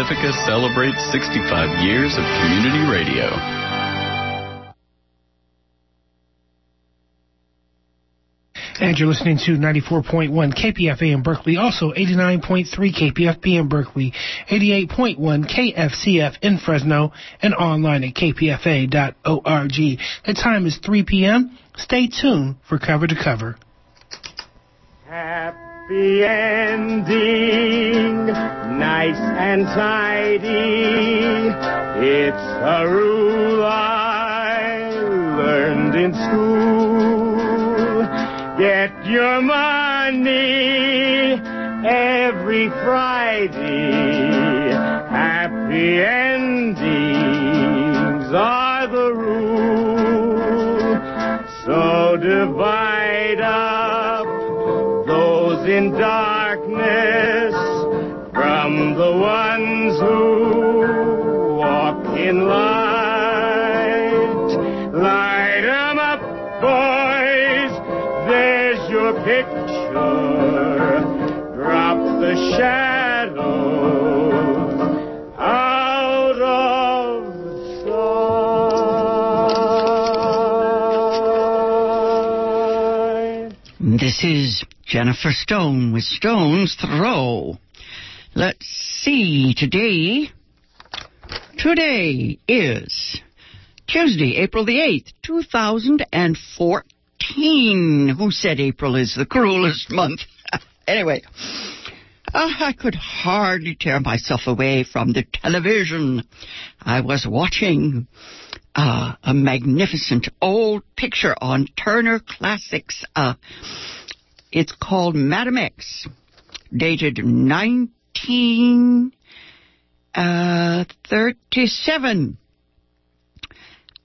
Pacifica celebrates 65 years of community radio. And you're listening to 94.1 KPFA in Berkeley, also 89.3 KPFB in Berkeley, 88.1 KFCF in Fresno, and online at kpfa.org. The time is 3 p.m. Stay tuned for Cover to Cover. Happy ending, nice and tidy. It's a rule I learned in school. Get your money every Friday. Happy endings in darkness from the ones who walk in light. Light 'em up, boys. There's your picture. Drop the sight. This is Jennifer Stone with Stone's Throw. Let's see, today, today is Tuesday, April the 8th, 2014. Who said April is the cruelest month? anyway, uh, I could hardly tear myself away from the television. I was watching uh, a magnificent old picture on Turner Classics. Uh, it's called Madam X, dated 1937.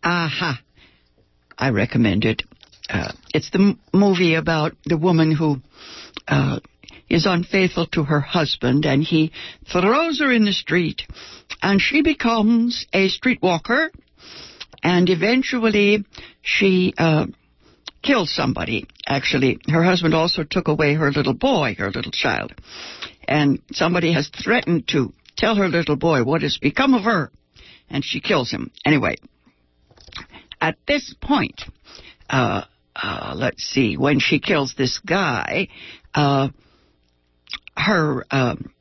Aha. I recommend it. Uh, it's the m- movie about the woman who uh, is unfaithful to her husband and he throws her in the street and she becomes a streetwalker and eventually she uh, kills somebody. Actually, her husband also took away her little boy, her little child. And somebody has threatened to tell her little boy what has become of her. And she kills him. Anyway, at this point, uh, uh, let's see, when she kills this guy, uh, her um,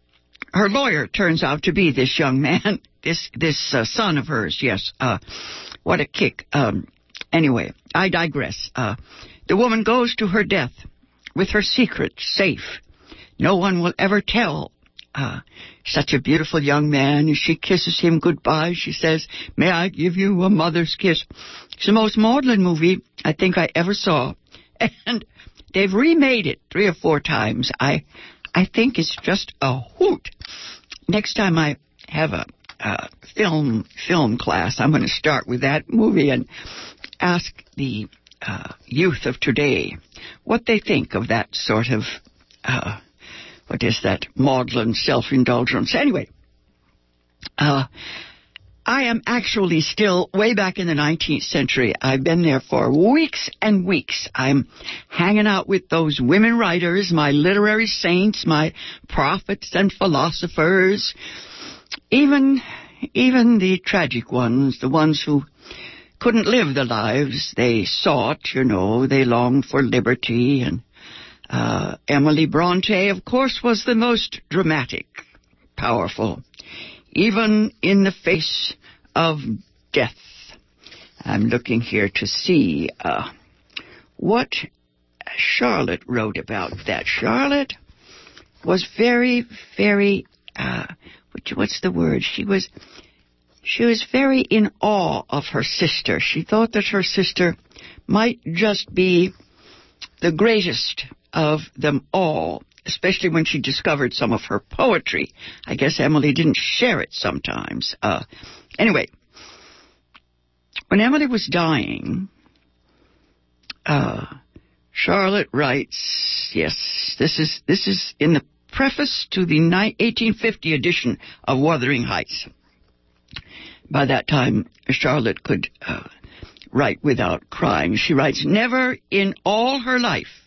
her lawyer turns out to be this young man, this this uh, son of hers. Yes, uh, what a kick. Um, anyway, I digress. Uh, the woman goes to her death with her secret safe. No one will ever tell. Uh, such a beautiful young man. She kisses him goodbye, she says, May I give you a mother's kiss? It's the most maudlin movie I think I ever saw. And they've remade it three or four times. I, I think it's just a hoot. Next time I have a, a film film class, I'm going to start with that movie and ask the uh, youth of today what they think of that sort of uh, what is that maudlin self-indulgence. Anyway, uh, I am actually still way back in the 19th century. I've been there for weeks and weeks. I'm hanging out with those women writers, my literary saints, my prophets and philosophers, even, even the tragic ones, the ones who couldn't live the lives they sought, you know, they longed for liberty and uh, Emily Bronte, of course, was the most dramatic, powerful, even in the face of death. I'm looking here to see uh, what Charlotte wrote about that. Charlotte was very, very, uh, what's the word? She was, she was very in awe of her sister. She thought that her sister might just be the greatest of them all, especially when she discovered some of her poetry. I guess Emily didn't share it sometimes. Uh, anyway, when Emily was dying, uh, Charlotte writes, yes, this is, this is in the preface to the 1850 edition of Wuthering Heights. By that time, Charlotte could uh, write without crying. She writes, Never in all her life,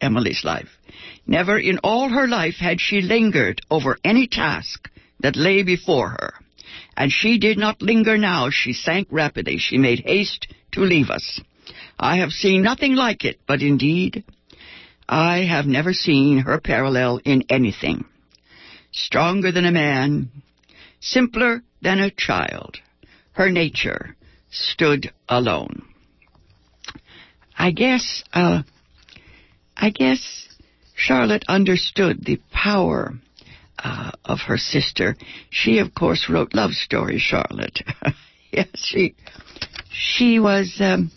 Emily's life, never in all her life had she lingered over any task that lay before her. And she did not linger now. She sank rapidly. She made haste to leave us. I have seen nothing like it, but indeed, I have never seen her parallel in anything. Stronger than a man, simpler than a child, her nature stood alone. I guess, uh, I guess Charlotte understood the power uh, of her sister. She, of course, wrote love stories, Charlotte. yes, she, she was um,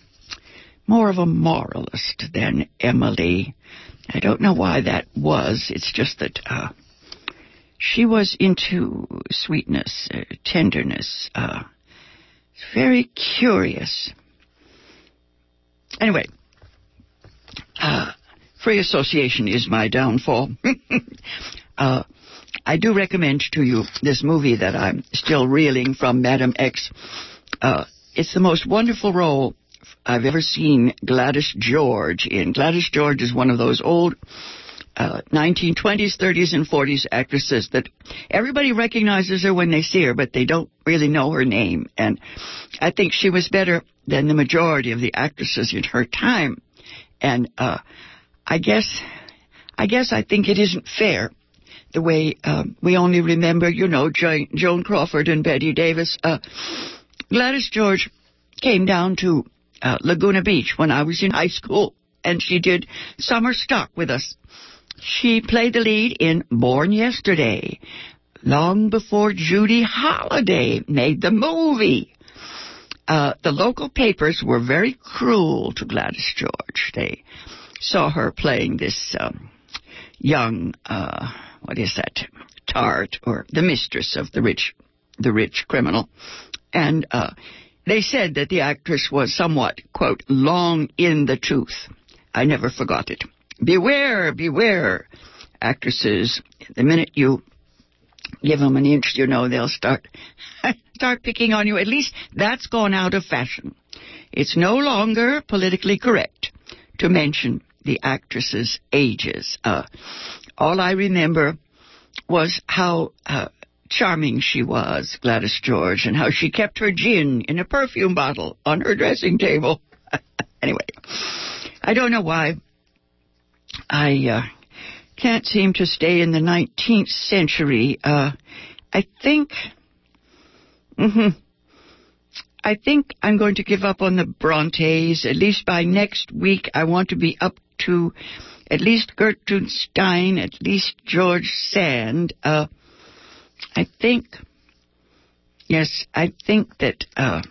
more of a moralist than Emily. I don't know why that was. It's just that uh, she was into sweetness, uh, tenderness, uh, very curious. Anyway, uh, free association is my downfall. uh, I do recommend to you this movie that I'm still reeling from, Madam X. Uh, it's the most wonderful role I've ever seen Gladys George in. Gladys George is one of those old uh, 1920s, 30s, and 40s actresses that everybody recognizes her when they see her, but they don't really know her name. And I think she was better than the majority of the actresses in her time. And uh, I guess, I guess I think it isn't fair the way uh, we only remember, you know, jo- Joan Crawford and Bette Davis. Uh, Gladys George came down to uh, Laguna Beach when I was in high school, and she did summer stock with us. She played the lead in Born Yesterday, long before Judy Holliday made the movie. Uh, the local papers were very cruel to Gladys George. They saw her playing this um, young, uh, what is that, tart or the mistress of the rich, the rich criminal, and uh, they said that the actress was somewhat, quote, long in the tooth. I never forgot it. Beware, beware, actresses. The minute you give them an inch, you know they'll start start picking on you. At least that's gone out of fashion. It's no longer politically correct to mention the actresses' ages. Uh, all I remember was how uh, charming she was, Gladys George, and how she kept her gin in a perfume bottle on her dressing table. anyway, I don't know why I uh, can't seem to stay in the 19th century. Uh, I think. Mm-hmm. I think I'm going to give up on the Brontes. At least by next week, I want to be up to at least Gertrude Stein, at least George Sand. Uh, I think, yes, I think that uh,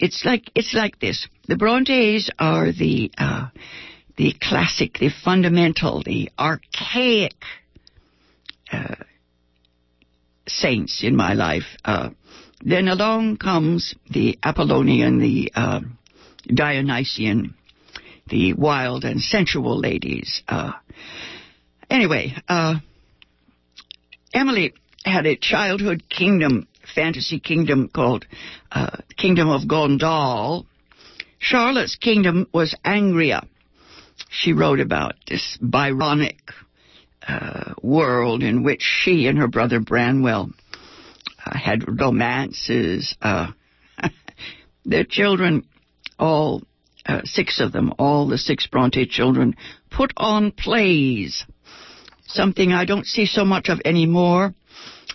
it's like it's like this. The Brontes are the uh, the classic, the fundamental, the archaic uh, saints in my life. Uh, then along comes the Apollonian, the uh, Dionysian, the wild and sensual ladies. Uh, anyway, uh, Emily had a childhood kingdom, fantasy kingdom called uh, Kingdom of Gondal. Charlotte's kingdom was Angria. She wrote about this Byronic uh, world in which she and her brother Branwell uh, had romances. Uh, their children, all uh, six of them, all the six Bronte children, put on plays. Something I don't see so much of anymore.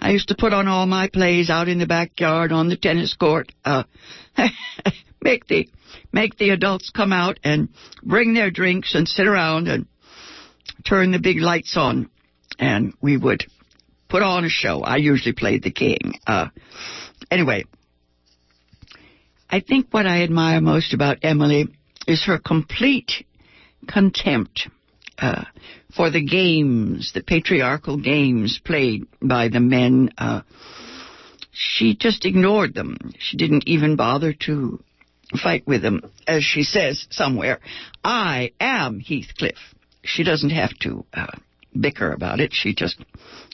I used to put on all my plays out in the backyard on the tennis court. Uh, make the make the adults come out and bring their drinks and sit around and turn the big lights on, and we would put on a show. I usually played the king. Uh, anyway, I think what I admire most about Emily is her complete contempt uh, for the games, the patriarchal games played by the men. Uh, she just ignored them. She didn't even bother to fight with them. As she says somewhere, I am Heathcliff. She doesn't have to uh, bicker about it. She just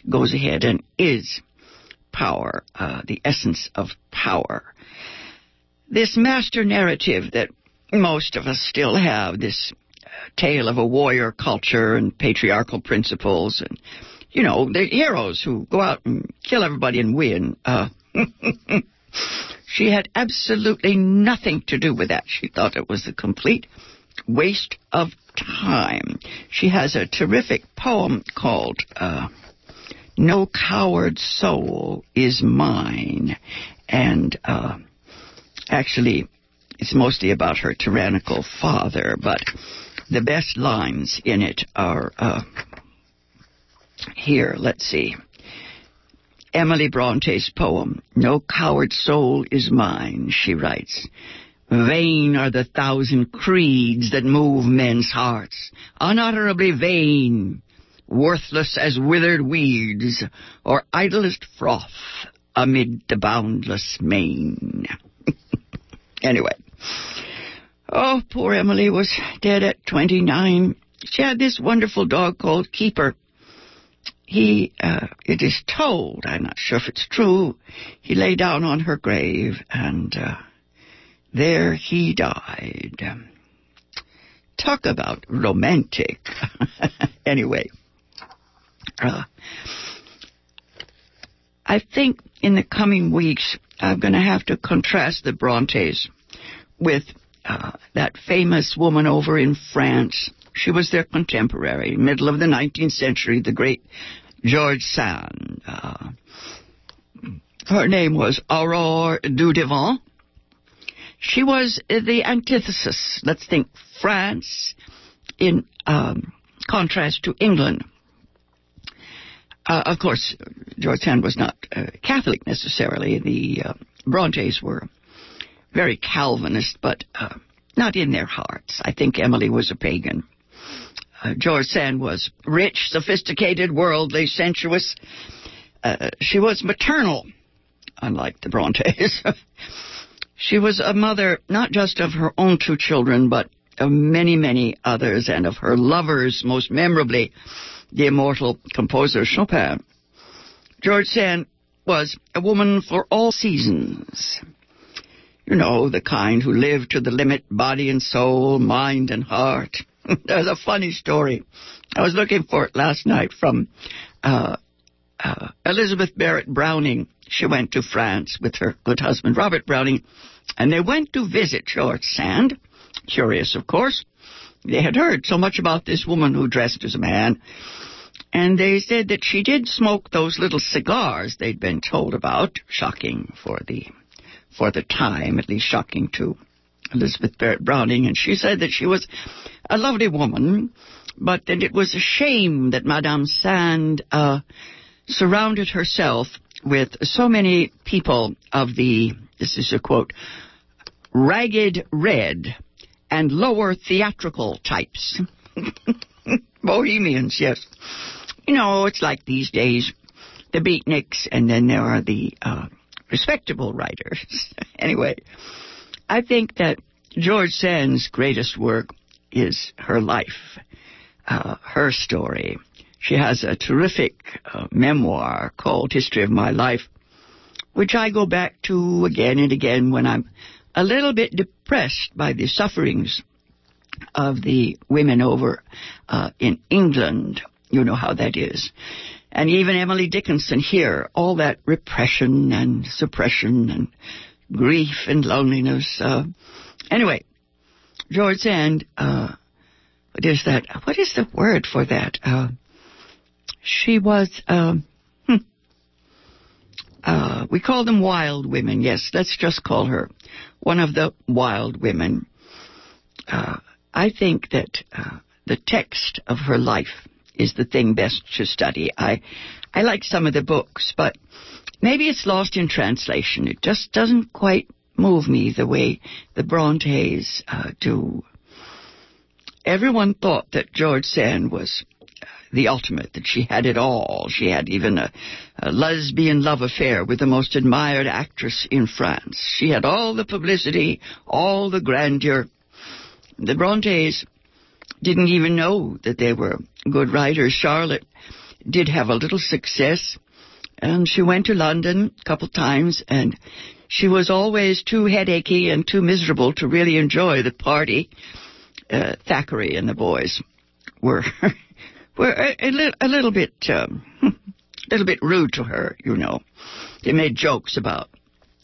goes ahead and is power, uh, the essence of power. This master narrative that most of us still have, this uh, tale of a warrior culture and patriarchal principles and you know, the heroes who go out and kill everybody and win. Uh, she had absolutely nothing to do with that. She thought it was a complete waste of time. She has a terrific poem called uh, No Coward Soul Is Mine. And uh, actually, it's mostly about her tyrannical father, but the best lines in it are uh, here. Let's see. Emily Bronte's poem, No Coward Soul Is Mine, she writes. Vain are the thousand creeds that move men's hearts, unutterably vain, worthless as withered weeds, or idlest froth amid the boundless main. anyway. Oh, poor Emily was dead at 29. She had this wonderful dog called Keeper. He, uh, it is told, I'm not sure if it's true, he lay down on her grave and, uh, there he died. Talk about romantic. anyway, uh, I think in the coming weeks I'm going to have to contrast the Brontes with uh, that famous woman over in France. She was their contemporary, middle of the 19th century, the great George Sand. Uh, her name was Aurore Dudevant. She was the antithesis. Let's think France in um, contrast to England. Uh, of course, George Sand was not uh, Catholic necessarily. The uh, Brontes were very Calvinist, but uh, not in their hearts. I think Emily was a pagan. Uh, George Sand was rich, sophisticated, worldly, sensuous. Uh, she was maternal, unlike the Brontes. She was a mother not just of her own two children, but of many, many others, and of her lovers, most memorably the immortal composer Chopin. George Sand was a woman for all seasons. You know, the kind who lived to the limit, body and soul, mind and heart. There's a funny story. I was looking for it last night from uh, uh, Elizabeth Barrett Browning. She went to France with her good husband, Robert Browning, and they went to visit George Sand. Curious, of course. They had heard so much about this woman who dressed as a man. And they said that she did smoke those little cigars they'd been told about. Shocking for the, for the time, at least shocking to Elizabeth Barrett Browning. And she said that she was a lovely woman, but that it was a shame that Madame Sand, uh, surrounded herself with so many people of the, this is a quote, ragged red and lower theatrical types. Bohemians, yes. You know, it's like these days, the beatniks, and then there are the uh, respectable writers. anyway, I think that George Sand's greatest work is her life, uh, her story. She has a terrific uh, memoir called History of My Life, which I go back to again and again when I'm a little bit depressed by the sufferings of the women over uh, in England. You know how that is. And even Emily Dickinson here, all that repression and suppression and grief and loneliness. Uh, anyway, George Sand, uh, what is that? What is the word for that? Uh, she was, um, hmm, uh, we call them wild women. Yes, let's just call her one of the wild women. Uh, I think that uh, the text of her life is the thing best to study. I, I like some of the books, but maybe it's lost in translation. It just doesn't quite move me the way the Brontes uh, do. Everyone thought that George Sand was the ultimate, that she had it all. She had even a, a lesbian love affair with the most admired actress in France. She had all the publicity, all the grandeur. The Brontes didn't even know that they were good writers. Charlotte did have a little success, and she went to London a couple times, and she was always too headachy and too miserable to really enjoy the party. Uh, Thackeray and the boys were were a, a, li- a little bit, um, a little bit rude to her. You know, they made jokes about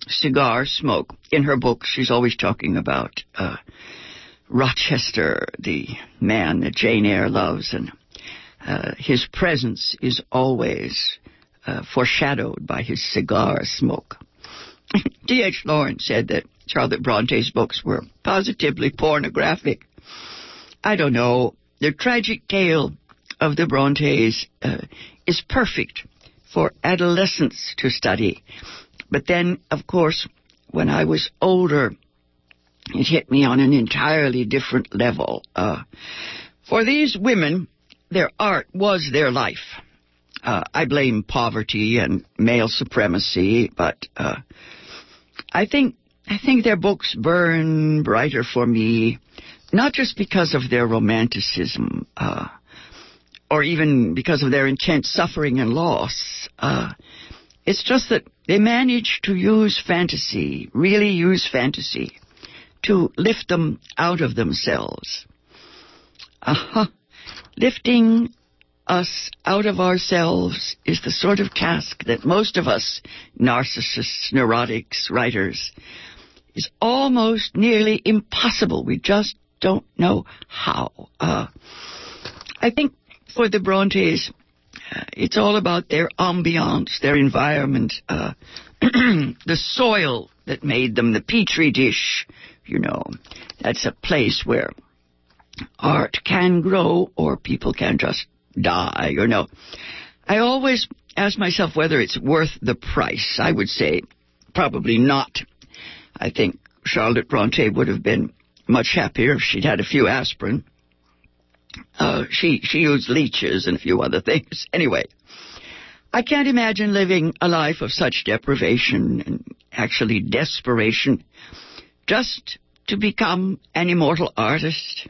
cigar smoke in her books. She's always talking about uh, Rochester, the man that Jane Eyre loves, and uh, his presence is always uh, foreshadowed by his cigar smoke. D.H. Lawrence said that Charlotte Bronte's books were positively pornographic. I don't know. The tragic tale of the Brontes uh, is perfect for adolescents to study. But then, of course, when I was older, it hit me on an entirely different level. Uh, for these women, their art was their life. Uh, I blame poverty and male supremacy, but uh, I think I think their books burn brighter for me, not just because of their romanticism, uh, or even because of their intense suffering and loss. Uh, it's just that they manage to use fantasy, really use fantasy, to lift them out of themselves. Uh-huh. Lifting us out of ourselves is the sort of task that most of us narcissists, neurotics, writers is almost nearly impossible. We just don't know how. Uh, I think for the Brontes, uh, it's all about their ambiance, their environment, uh, the soil that made them, the petri dish. You know, that's a place where art can grow or people can just die, or no. I always ask myself whether it's worth the price. I would say probably not. I think Charlotte Bronte would have been much happier if she'd had a few aspirin. Uh, she she used leeches and a few other things. Anyway, I can't imagine living a life of such deprivation and actually desperation just to become an immortal artist.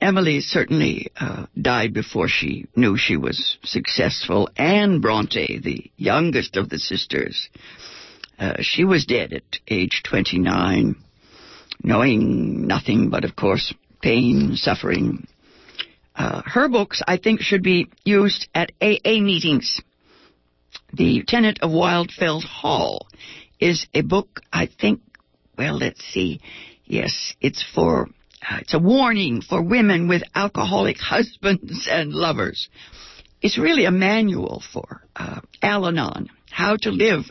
Emily certainly uh, died before she knew she was successful. Anne Bronte, the youngest of the sisters, uh, she was dead at age 29, knowing nothing but, of course, pain, suffering. Uh, her books, I think, should be used at AA meetings. The Tenant of Wildfell Hall is a book, I think, well, let's see. Yes, it's for it's a warning for women with alcoholic husbands and lovers. It's really a manual for uh, Al Anon, how to live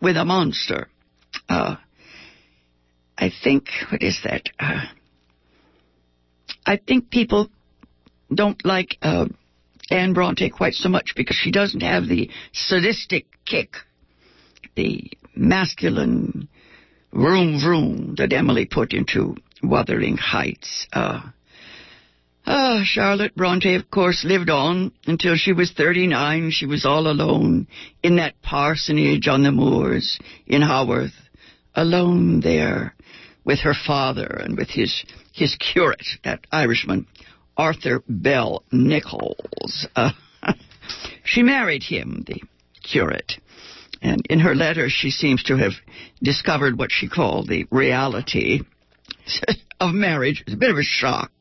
with a monster. Uh, I think, what is that? Uh, I think people don't like uh, Anne Bronte quite so much because she doesn't have the sadistic kick, the masculine vroom vroom that Emily put into Wuthering Heights. Uh, uh, Charlotte Bronte, of course, lived on until she was 39. She was all alone in that parsonage on the moors in Haworth, alone there with her father and with his, his curate, that Irishman, Arthur Bell Nicholls. Uh, she married him, the curate. And in her letter, she seems to have discovered what she called the reality of marriage. It's a bit of a shock.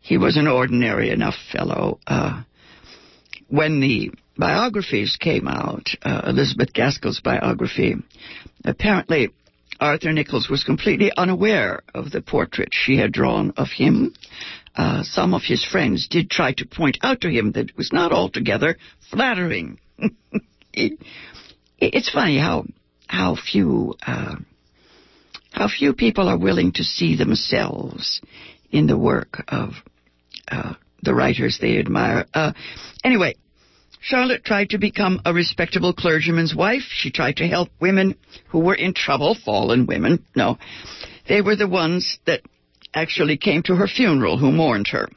He was an ordinary enough fellow. Uh, when the biographies came out, uh, Elizabeth Gaskell's biography, apparently Arthur Nicholls was completely unaware of the portrait she had drawn of him. Uh, some of his friends did try to point out to him that it was not altogether flattering. it, it's funny how how few uh, how few people are willing to see themselves in the work of uh, the writers they admire. Uh, anyway, Charlotte tried to become a respectable clergyman's wife. She tried to help women who were in trouble, fallen women. No, they were the ones that actually came to her funeral who mourned her.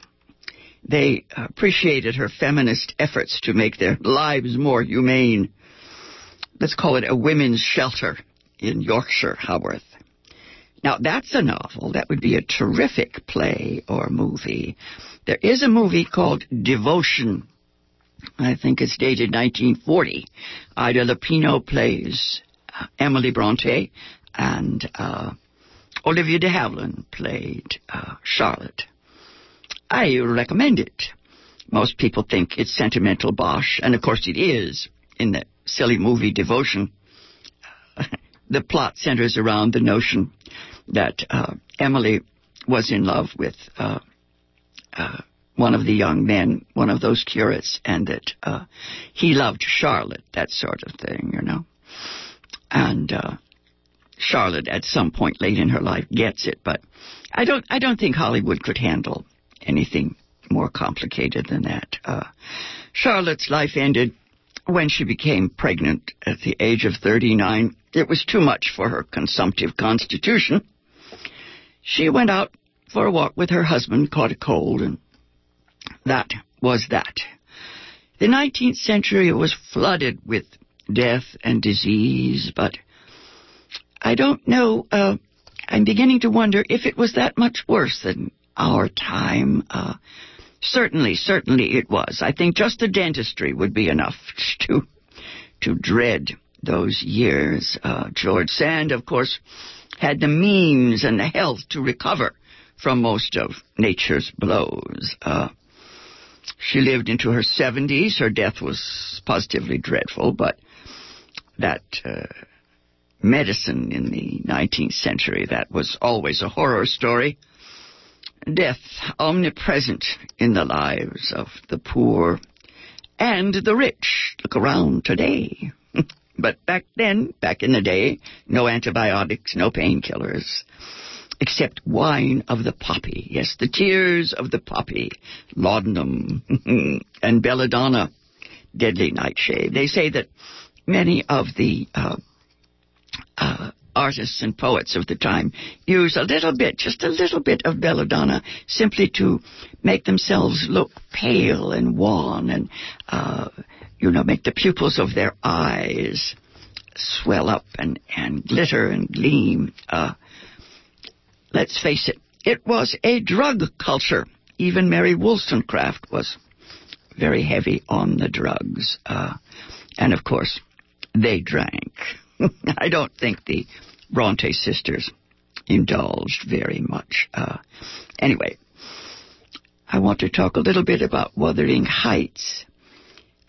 They appreciated her feminist efforts to make their lives more humane. Let's call it a women's shelter in Yorkshire, Haworth. Now, that's a novel. That would be a terrific play or movie. There is a movie called Devotion. I think it's dated 1940. Ida Lupino plays uh, Emily Bronte, and uh, Olivia de Havilland played uh, Charlotte. I recommend it. Most people think it's sentimental bosh, and of course it is in the silly movie Devotion. The plot centers around the notion that uh, Emily was in love with uh, uh, one of the young men, one of those curates, and that uh, he loved Charlotte, that sort of thing, you know. And uh, Charlotte, at some point late in her life, gets it, but I don't. I don't think Hollywood could handle anything more complicated than that. Uh, Charlotte's life ended when she became pregnant at the age of 39. It was too much for her consumptive constitution. She went out for a walk with her husband, caught a cold, and that was that. The 19th century was flooded with death and disease, but I don't know. Uh, I'm beginning to wonder if it was that much worse than our time. Uh, certainly, certainly it was. I think just the dentistry would be enough to to dread those years. Uh, George Sand, of course, had the means and the health to recover from most of nature's blows. Uh, she lived into her 70s. Her death was positively dreadful, but that uh, medicine in the 19th century, that was always a horror story. Death omnipresent in the lives of the poor and the rich. Look around today. But back then, back in the day, no antibiotics, no painkillers except wine of the poppy. Yes, the tears of the poppy, laudanum, and belladonna, deadly nightshade. They say that many of the uh, uh, artists and poets of the time use a little bit, just a little bit of belladonna, simply to make themselves look pale and wan, and uh, you know, make the pupils of their eyes swell up and and glitter and gleam. Uh, Let's face it, it was a drug culture. Even Mary Wollstonecraft was very heavy on the drugs. Uh, and of course, they drank. I don't think the Bronte sisters indulged very much. Uh, anyway, I want to talk a little bit about Wuthering Heights.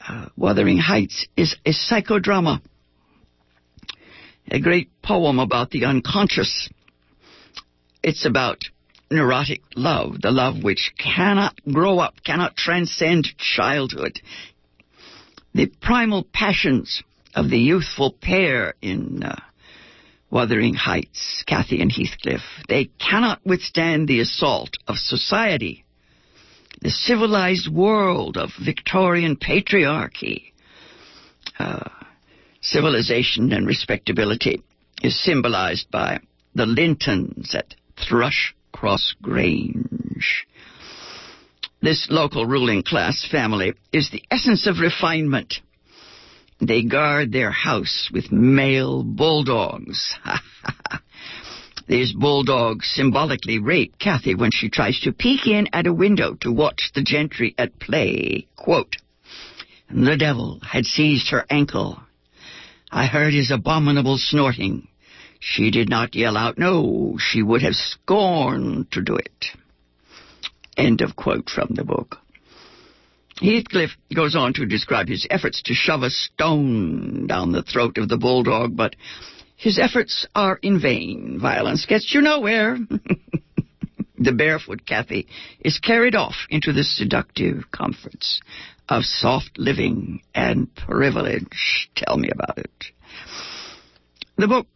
Uh, Wuthering Heights is a psychodrama, a great poem about the unconscious. It's about neurotic love, the love which cannot grow up, cannot transcend childhood. The primal passions of the youthful pair in uh, Wuthering Heights, Cathy and Heathcliff, they cannot withstand the assault of society, the civilized world of Victorian patriarchy. Uh, civilization and respectability is symbolized by the Lintons at Thrushcross Grange. This local ruling class family is the essence of refinement. They guard their house with male bulldogs. These bulldogs symbolically rape Cathy when she tries to peek in at a window to watch the gentry at play. Quote, the devil had seized her ankle. I heard his abominable snorting. She did not yell out, no, she would have scorned to do it. End of quote from the book. Heathcliff goes on to describe his efforts to shove a stone down the throat of the bulldog, but his efforts are in vain. Violence gets you nowhere. the barefoot Cathy is carried off into the seductive comforts of soft living and privilege. Tell me about it. The book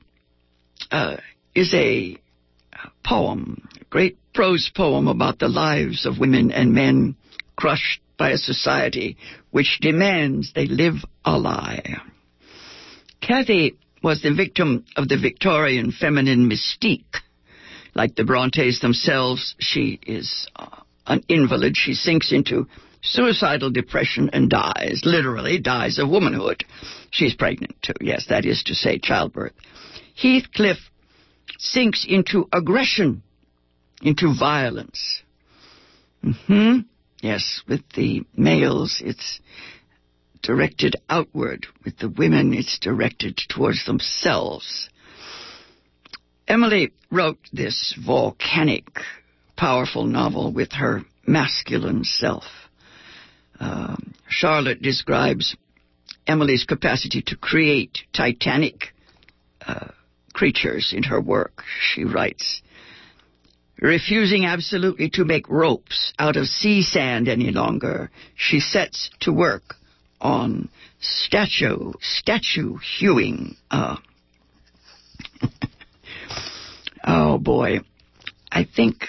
uh, is a poem, a great prose poem about the lives of women and men crushed by a society which demands they live a lie. Cathy was the victim of the Victorian feminine mystique. Like the Brontes themselves, she is uh, an invalid. She sinks into suicidal depression and dies, literally dies of womanhood. She's pregnant too, yes, that is to say, childbirth. Heathcliff sinks into aggression, into violence. hmm Yes, with the males, it's directed outward. With the women, it's directed towards themselves. Emily wrote this volcanic, powerful novel with her masculine self. Um, Charlotte describes Emily's capacity to create titanic uh, creatures in her work. She writes, refusing absolutely to make ropes out of sea sand any longer, she sets to work on statue statue hewing. Uh, oh boy, I think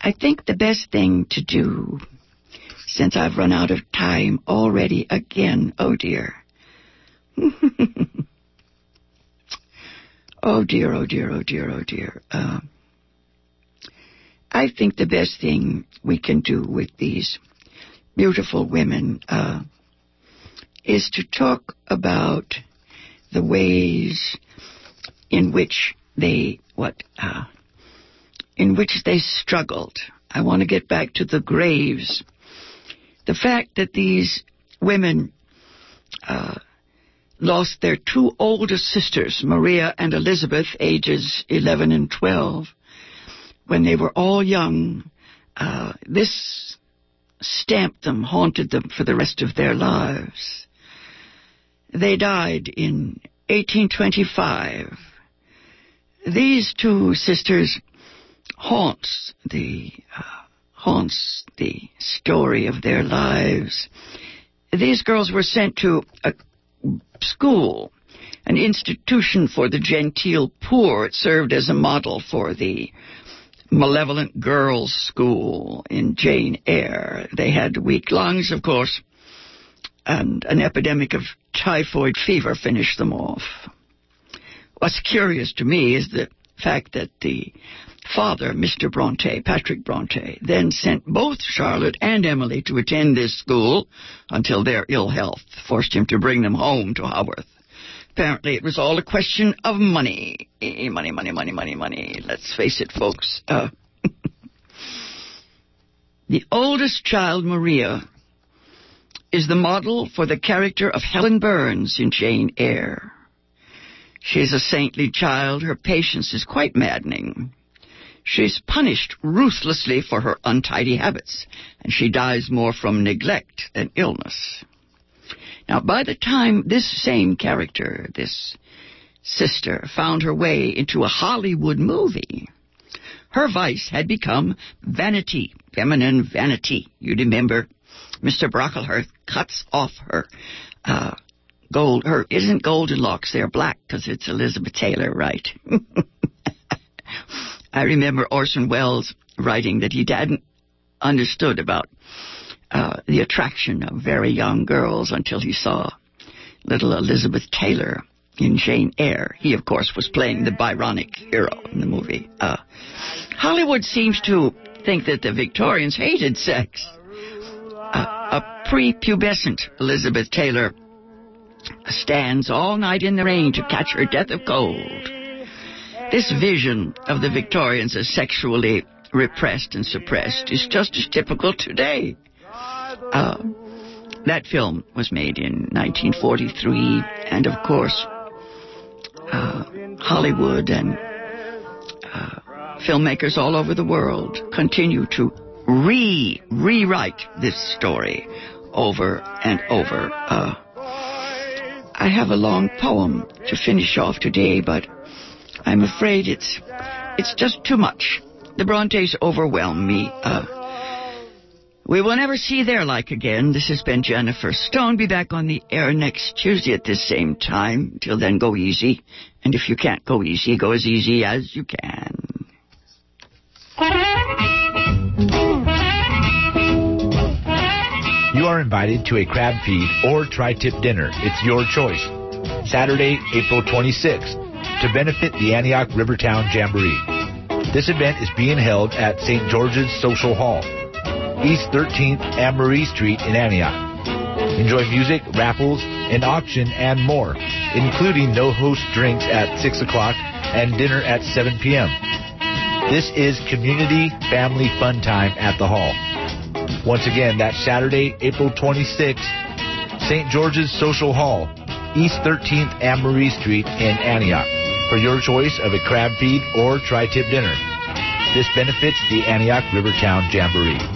I think the best thing to do, since I've run out of time already again, oh dear. oh dear, oh dear, oh dear, oh dear. Uh, I think the best thing we can do with these beautiful women uh, is to talk about the ways in which they what uh, in which they struggled. I want to get back to the graves. The fact that these women uh, lost their two older sisters, Maria and Elizabeth, ages 11 and 12, when they were all young. Uh, this stamped them, haunted them for the rest of their lives. They died in 1825. These two sisters haunts the uh, haunts the story of their lives. These girls were sent to a school, an institution for the genteel poor. It served as a model for the malevolent girls' school in Jane Eyre. They had weak lungs, of course, and an epidemic of typhoid fever finished them off. What's curious to me is the fact that the father, Mr. Bronte, Patrick Bronte, then sent both Charlotte and Emily to attend this school until their ill health forced him to bring them home to Haworth. Apparently, it was all a question of money. Money, money, money, money, money. Let's face it, folks. Uh, the oldest child, Maria, is the model for the character of Helen Burns in Jane Eyre. She is a saintly child. Her patience is quite maddening. She's punished ruthlessly for her untidy habits, and she dies more from neglect than illness. Now, by the time this same character, this sister, found her way into a Hollywood movie, her vice had become vanity, feminine vanity. You remember, Mr. Brocklehurst cuts off her uh, gold. Her isn't golden locks; they're black because it's Elizabeth Taylor, right? I remember Orson Welles writing that he hadn't understood about uh, the attraction of very young girls until he saw little Elizabeth Taylor in Jane Eyre. He, of course, was playing the Byronic hero in the movie. Uh, Hollywood seems to think that the Victorians hated sex. Uh, a prepubescent Elizabeth Taylor stands all night in the rain to catch her death of cold. This vision of the Victorians as sexually repressed and suppressed is just as typical today. Uh, that film was made in 1943, and of course, uh, Hollywood and uh, filmmakers all over the world continue to re rewrite this story over and over. Uh, I have a long poem to finish off today, but I'm afraid it's it's just too much. The Brontes overwhelm me. Uh, we will never see their like again. This has been Jennifer Stone. Be back on the air next Tuesday at this same time. Till then, go easy. And if you can't go easy, go as easy as you can. You are invited to a crab feed or tri-tip dinner. It's your choice. Saturday, April 26th to benefit the Antioch Rivertown Jamboree. This event is being held at St. George's Social Hall, East 13th Anne Street in Antioch. Enjoy music, raffles, an auction, and more, including no-host drinks at 6 o'clock and dinner at 7 p.m. This is community family fun time at the hall. Once again, that's Saturday, April 26th, St. George's Social Hall, East 13th Anne Street in Antioch for your choice of a crab feed or tri-tip dinner. This benefits the Antioch Rivertown Jamboree.